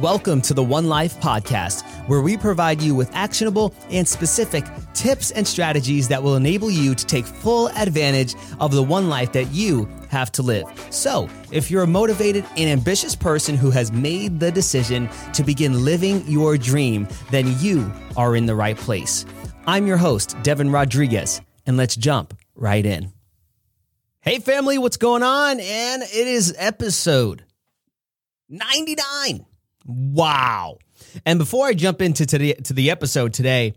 Welcome to the One Life podcast, where we provide you with actionable and specific tips and strategies that will enable you to take full advantage of the one life that you have to live. So, if you're a motivated and ambitious person who has made the decision to begin living your dream, then you are in the right place. I'm your host, Devin Rodriguez, and let's jump right in. Hey, family, what's going on? And it is episode 99. Wow. And before I jump into today, to the episode today,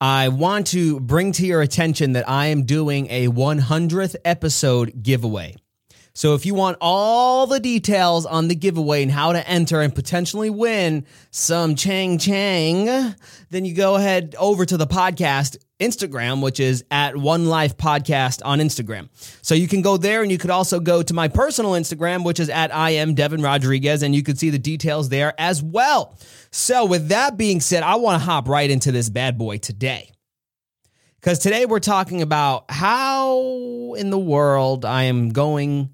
I want to bring to your attention that I am doing a 100th episode giveaway. So if you want all the details on the giveaway and how to enter and potentially win some Chang Chang, then you go ahead over to the podcast Instagram, which is at One Life Podcast on Instagram. So you can go there and you could also go to my personal Instagram, which is at I am Devin Rodriguez, and you can see the details there as well. So with that being said, I want to hop right into this bad boy today. Because today we're talking about how in the world I am going,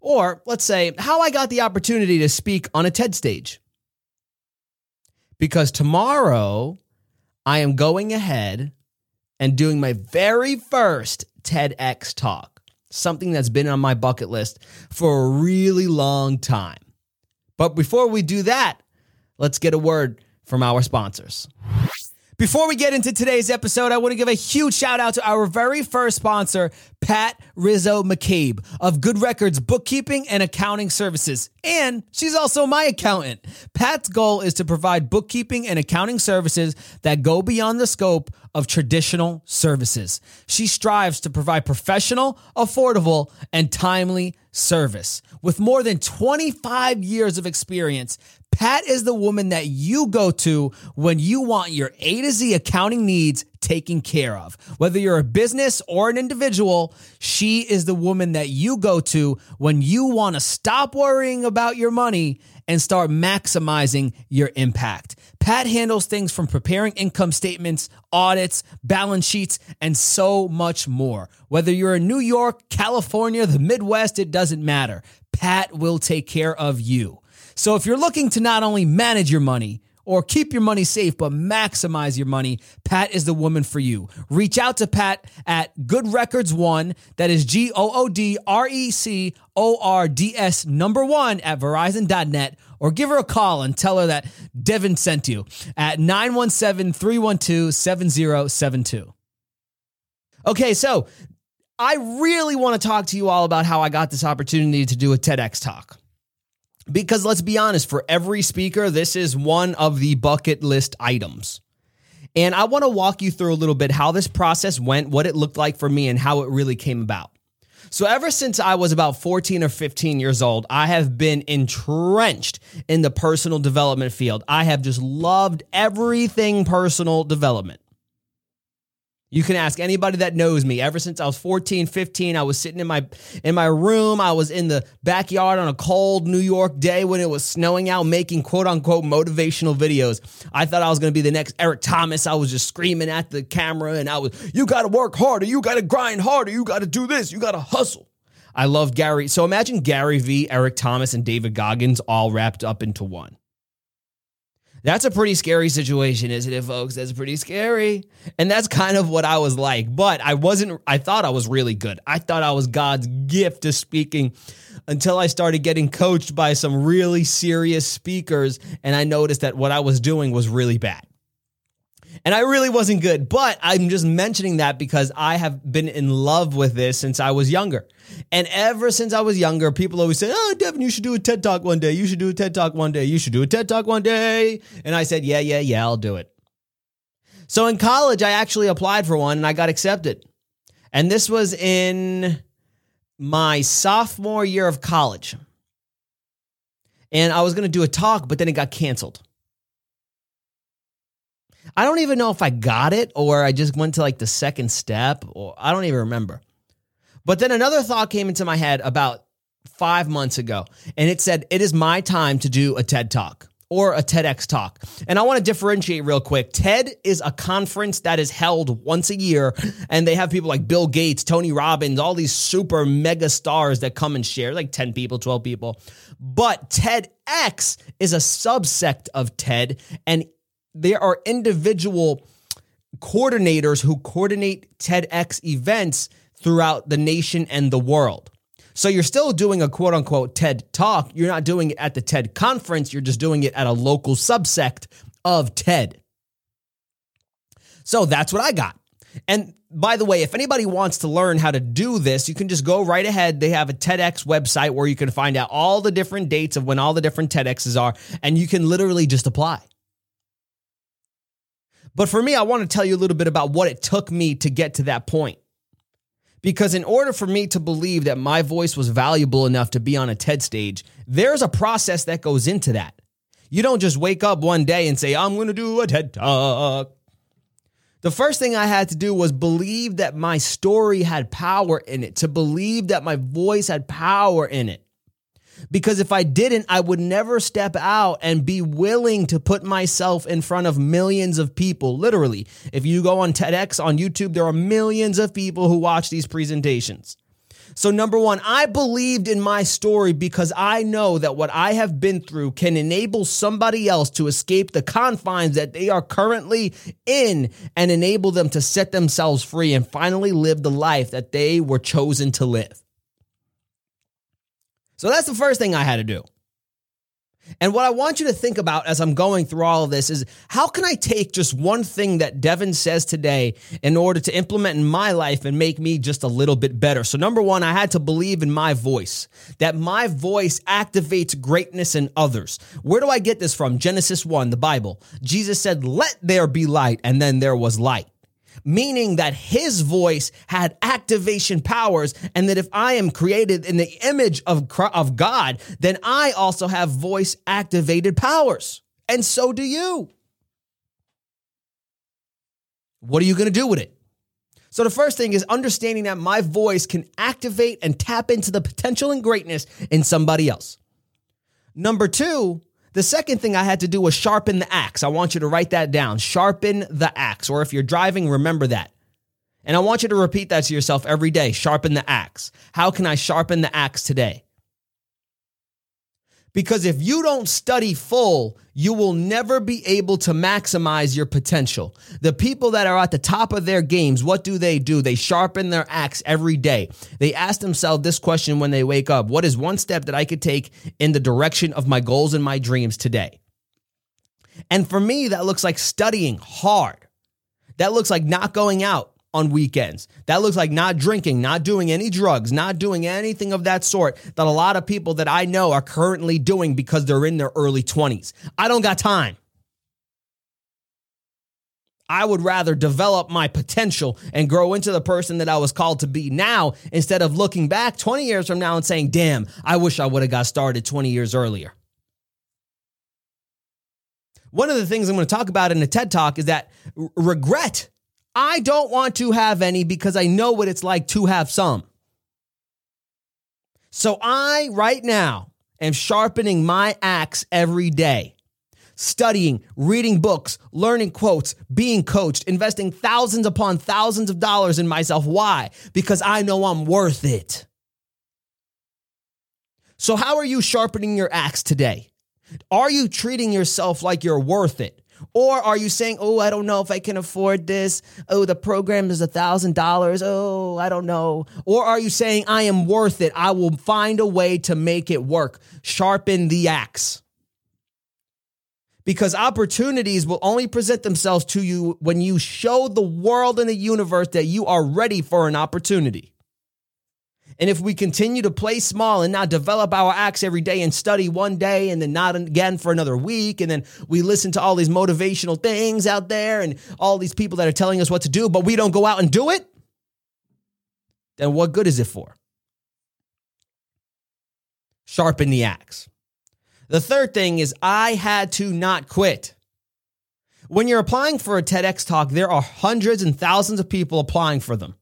or let's say, how I got the opportunity to speak on a TED stage. Because tomorrow I am going ahead and doing my very first TEDx talk, something that's been on my bucket list for a really long time. But before we do that, let's get a word from our sponsors. Before we get into today's episode, I want to give a huge shout out to our very first sponsor, Pat Rizzo McCabe of Good Records Bookkeeping and Accounting Services. And she's also my accountant. Pat's goal is to provide bookkeeping and accounting services that go beyond the scope of traditional services. She strives to provide professional, affordable, and timely service. With more than 25 years of experience, Pat is the woman that you go to when you want your A to Z accounting needs taken care of. Whether you're a business or an individual, she is the woman that you go to when you want to stop worrying about your money and start maximizing your impact. Pat handles things from preparing income statements, audits, balance sheets, and so much more. Whether you're in New York, California, the Midwest, it doesn't matter. Pat will take care of you. So if you're looking to not only manage your money, or keep your money safe but maximize your money, Pat is the woman for you. Reach out to Pat at Good Records One. That is G O O D R E C O R D S number one at Verizon.net or give her a call and tell her that Devin sent you at 917 312 7072. Okay, so I really want to talk to you all about how I got this opportunity to do a TEDx talk. Because let's be honest, for every speaker, this is one of the bucket list items. And I want to walk you through a little bit how this process went, what it looked like for me, and how it really came about. So, ever since I was about 14 or 15 years old, I have been entrenched in the personal development field. I have just loved everything personal development. You can ask anybody that knows me. Ever since I was 14, 15, I was sitting in my in my room. I was in the backyard on a cold New York day when it was snowing out making quote unquote motivational videos. I thought I was going to be the next Eric Thomas. I was just screaming at the camera and I was you got to work harder, you got to grind harder, you got to do this, you got to hustle. I love Gary. So imagine Gary V, Eric Thomas and David Goggins all wrapped up into one. That's a pretty scary situation, isn't it, folks? That's pretty scary. And that's kind of what I was like. But I wasn't, I thought I was really good. I thought I was God's gift to speaking until I started getting coached by some really serious speakers. And I noticed that what I was doing was really bad. And I really wasn't good, but I'm just mentioning that because I have been in love with this since I was younger. And ever since I was younger, people always say, Oh, Devin, you should do a TED Talk one day. You should do a TED Talk one day. You should do a TED Talk one day. And I said, Yeah, yeah, yeah, I'll do it. So in college, I actually applied for one and I got accepted. And this was in my sophomore year of college. And I was going to do a talk, but then it got canceled. I don't even know if I got it or I just went to like the second step or I don't even remember. But then another thought came into my head about five months ago and it said, It is my time to do a TED talk. or a TEDx talk. And I want to differentiate real quick. TED is a conference that is held once a year, and they have people like Bill Gates, Tony Robbins, all these super mega stars that come and share, like 10 people, 12 people. But TEDx is a subsect of TED, and there are individual coordinators who coordinate TEDx events throughout the nation and the world. So you're still doing a quote unquote TED talk. You're not doing it at the TED conference. You're just doing it at a local subsect of TED. So that's what I got. And by the way, if anybody wants to learn how to do this, you can just go right ahead. They have a TEDx website where you can find out all the different dates of when all the different TEDx's are, and you can literally just apply. But for me, I want to tell you a little bit about what it took me to get to that point. Because in order for me to believe that my voice was valuable enough to be on a TED stage, there's a process that goes into that. You don't just wake up one day and say, I'm going to do a TED talk. The first thing I had to do was believe that my story had power in it, to believe that my voice had power in it. Because if I didn't, I would never step out and be willing to put myself in front of millions of people. Literally, if you go on TEDx on YouTube, there are millions of people who watch these presentations. So, number one, I believed in my story because I know that what I have been through can enable somebody else to escape the confines that they are currently in and enable them to set themselves free and finally live the life that they were chosen to live. So that's the first thing I had to do. And what I want you to think about as I'm going through all of this is how can I take just one thing that Devin says today in order to implement in my life and make me just a little bit better? So, number one, I had to believe in my voice, that my voice activates greatness in others. Where do I get this from? Genesis 1, the Bible. Jesus said, Let there be light, and then there was light meaning that his voice had activation powers. And that if I am created in the image of, of God, then I also have voice activated powers. And so do you. What are you going to do with it? So, the first thing is understanding that my voice can activate and tap into the potential and greatness in somebody else. Number two, the second thing I had to do was sharpen the axe. I want you to write that down. Sharpen the axe. Or if you're driving, remember that. And I want you to repeat that to yourself every day. Sharpen the axe. How can I sharpen the axe today? Because if you don't study full, you will never be able to maximize your potential. The people that are at the top of their games, what do they do? They sharpen their axe every day. They ask themselves this question when they wake up What is one step that I could take in the direction of my goals and my dreams today? And for me, that looks like studying hard. That looks like not going out on weekends. That looks like not drinking, not doing any drugs, not doing anything of that sort that a lot of people that I know are currently doing because they're in their early 20s. I don't got time. I would rather develop my potential and grow into the person that I was called to be now instead of looking back 20 years from now and saying, damn, I wish I would have got started 20 years earlier. One of the things I'm going to talk about in the TED Talk is that regret I don't want to have any because I know what it's like to have some. So I, right now, am sharpening my axe every day. Studying, reading books, learning quotes, being coached, investing thousands upon thousands of dollars in myself. Why? Because I know I'm worth it. So, how are you sharpening your axe today? Are you treating yourself like you're worth it? Or are you saying, oh, I don't know if I can afford this? Oh, the program is a $1,000. Oh, I don't know. Or are you saying, I am worth it? I will find a way to make it work. Sharpen the axe. Because opportunities will only present themselves to you when you show the world and the universe that you are ready for an opportunity. And if we continue to play small and not develop our acts every day and study one day and then not again for another week, and then we listen to all these motivational things out there and all these people that are telling us what to do, but we don't go out and do it, then what good is it for? Sharpen the axe. The third thing is I had to not quit. When you're applying for a TEDx talk, there are hundreds and thousands of people applying for them.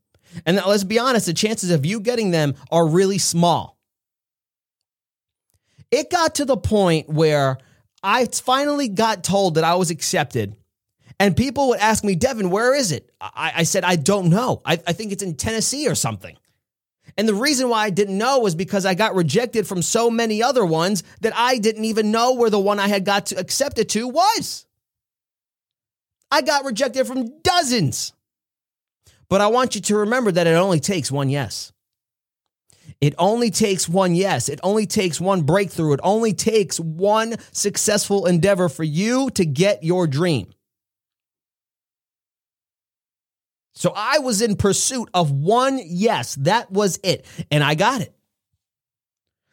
And let's be honest, the chances of you getting them are really small. It got to the point where I finally got told that I was accepted. And people would ask me, Devin, where is it? I, I said, I don't know. I, I think it's in Tennessee or something. And the reason why I didn't know was because I got rejected from so many other ones that I didn't even know where the one I had got to accepted to was. I got rejected from dozens. But I want you to remember that it only takes one yes. It only takes one yes. It only takes one breakthrough. It only takes one successful endeavor for you to get your dream. So I was in pursuit of one yes. That was it. And I got it.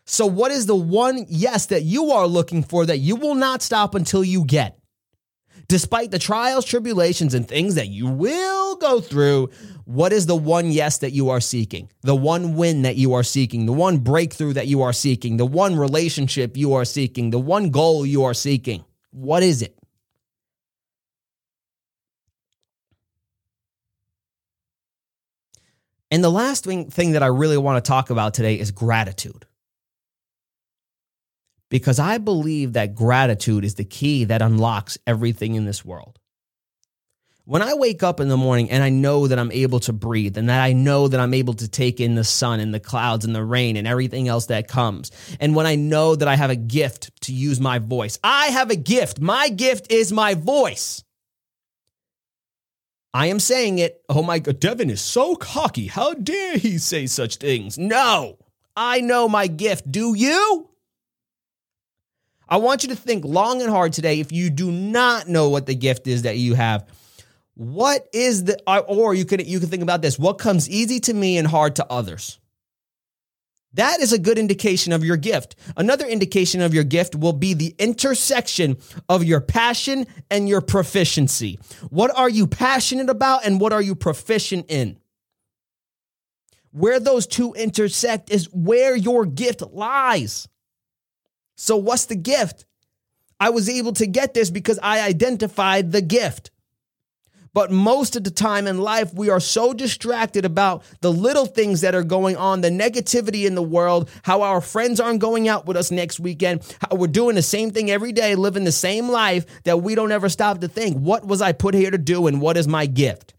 So, what is the one yes that you are looking for that you will not stop until you get? Despite the trials, tribulations, and things that you will go through, what is the one yes that you are seeking? The one win that you are seeking? The one breakthrough that you are seeking? The one relationship you are seeking? The one goal you are seeking? What is it? And the last thing, that I really want to talk about today is gratitude. Because I believe that gratitude is the key that unlocks everything in this world. When I wake up in the morning and I know that I'm able to breathe and that I know that I'm able to take in the sun and the clouds and the rain and everything else that comes, and when I know that I have a gift to use my voice, I have a gift. My gift is my voice. I am saying it. Oh my God, Devin is so cocky. How dare he say such things? No, I know my gift. Do you? I want you to think long and hard today. If you do not know what the gift is that you have, what is the, or you could, you can think about this. What comes easy to me and hard to others? That is a good indication of your gift. Another indication of your gift will be the intersection of your passion and your proficiency. What are you passionate about and what are you proficient in? Where those two intersect is where your gift lies. So, what's the gift? I was able to get this because I identified the gift. But most of the time in life, we are so distracted about the little things that are going on, the negativity in the world, how our friends aren't going out with us next weekend, how we're doing the same thing every day, living the same life, that we don't ever stop to think, what was I put here to do and what is my gift?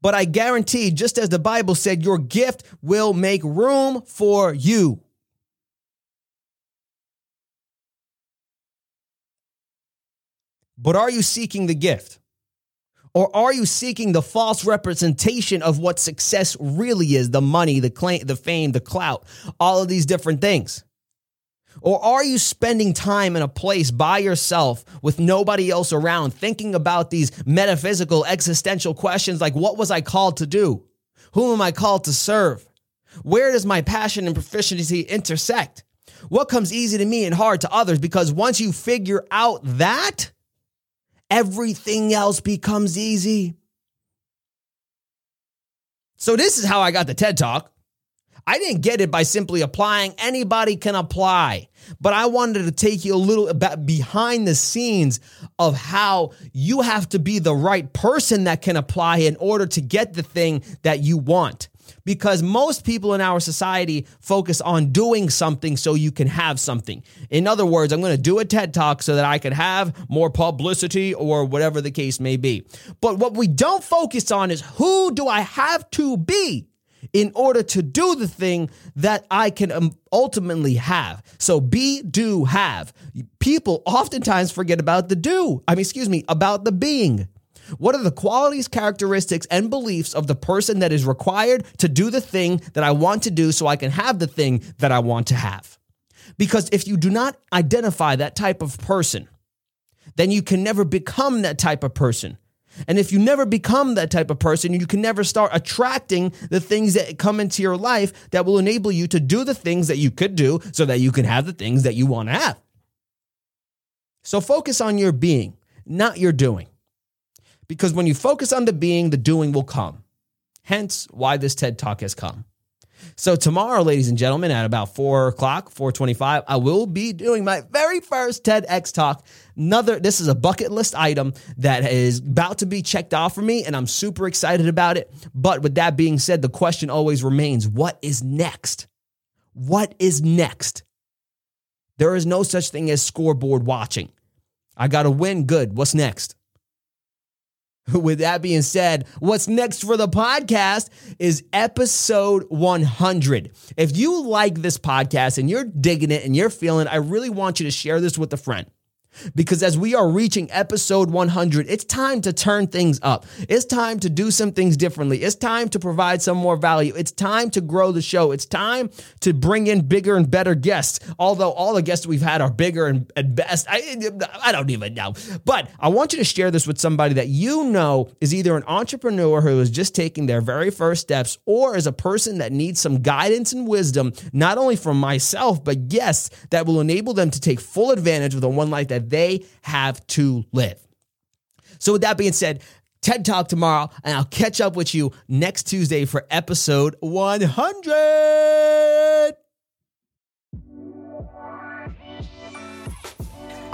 But I guarantee, just as the Bible said, your gift will make room for you. But are you seeking the gift? Or are you seeking the false representation of what success really is the money, the claim, the fame, the clout, all of these different things? Or are you spending time in a place by yourself with nobody else around, thinking about these metaphysical, existential questions like, what was I called to do? Whom am I called to serve? Where does my passion and proficiency intersect? What comes easy to me and hard to others? Because once you figure out that, everything else becomes easy. So, this is how I got the TED Talk. I didn't get it by simply applying. Anybody can apply. But I wanted to take you a little bit behind the scenes of how you have to be the right person that can apply in order to get the thing that you want because most people in our society focus on doing something so you can have something. In other words, I'm going to do a TED talk so that I can have more publicity or whatever the case may be. But what we don't focus on is who do I have to be in order to do the thing that I can um, ultimately have. So be, do, have. People oftentimes forget about the do. I mean, excuse me, about the being. What are the qualities, characteristics, and beliefs of the person that is required to do the thing that I want to do so I can have the thing that I want to have? Because if you do not identify that type of person, then you can never become that type of person. And if you never become that type of person, you can never start attracting the things that come into your life that will enable you to do the things that you could do so that you can have the things that you want to have. So focus on your being, not your doing. Because when you focus on the being, the doing will come. Hence why this TED Talk has come. So tomorrow, ladies and gentlemen, at about four o'clock, four twenty-five, I will be doing my very first TEDx talk. Another, this is a bucket list item that is about to be checked off for me, and I'm super excited about it. But with that being said, the question always remains: What is next? What is next? There is no such thing as scoreboard watching. I got to win. Good. What's next? With that being said, what's next for the podcast is episode 100. If you like this podcast and you're digging it and you're feeling, I really want you to share this with a friend. Because as we are reaching episode 100, it's time to turn things up. It's time to do some things differently. It's time to provide some more value. It's time to grow the show. It's time to bring in bigger and better guests. Although all the guests we've had are bigger and, and best. I, I don't even know. But I want you to share this with somebody that you know is either an entrepreneur who is just taking their very first steps or is a person that needs some guidance and wisdom, not only from myself, but guests that will enable them to take full advantage of the one life that that they have to live. So, with that being said, TED Talk tomorrow, and I'll catch up with you next Tuesday for episode 100.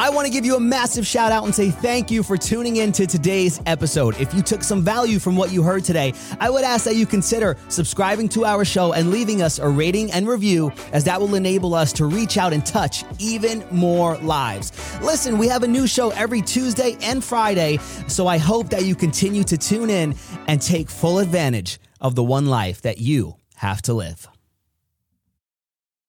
I want to give you a massive shout out and say thank you for tuning in to today's episode. If you took some value from what you heard today, I would ask that you consider subscribing to our show and leaving us a rating and review, as that will enable us to reach out and touch even more lives. Listen, we have a new show every Tuesday and Friday, so I hope that you continue to tune in and take full advantage of the one life that you have to live.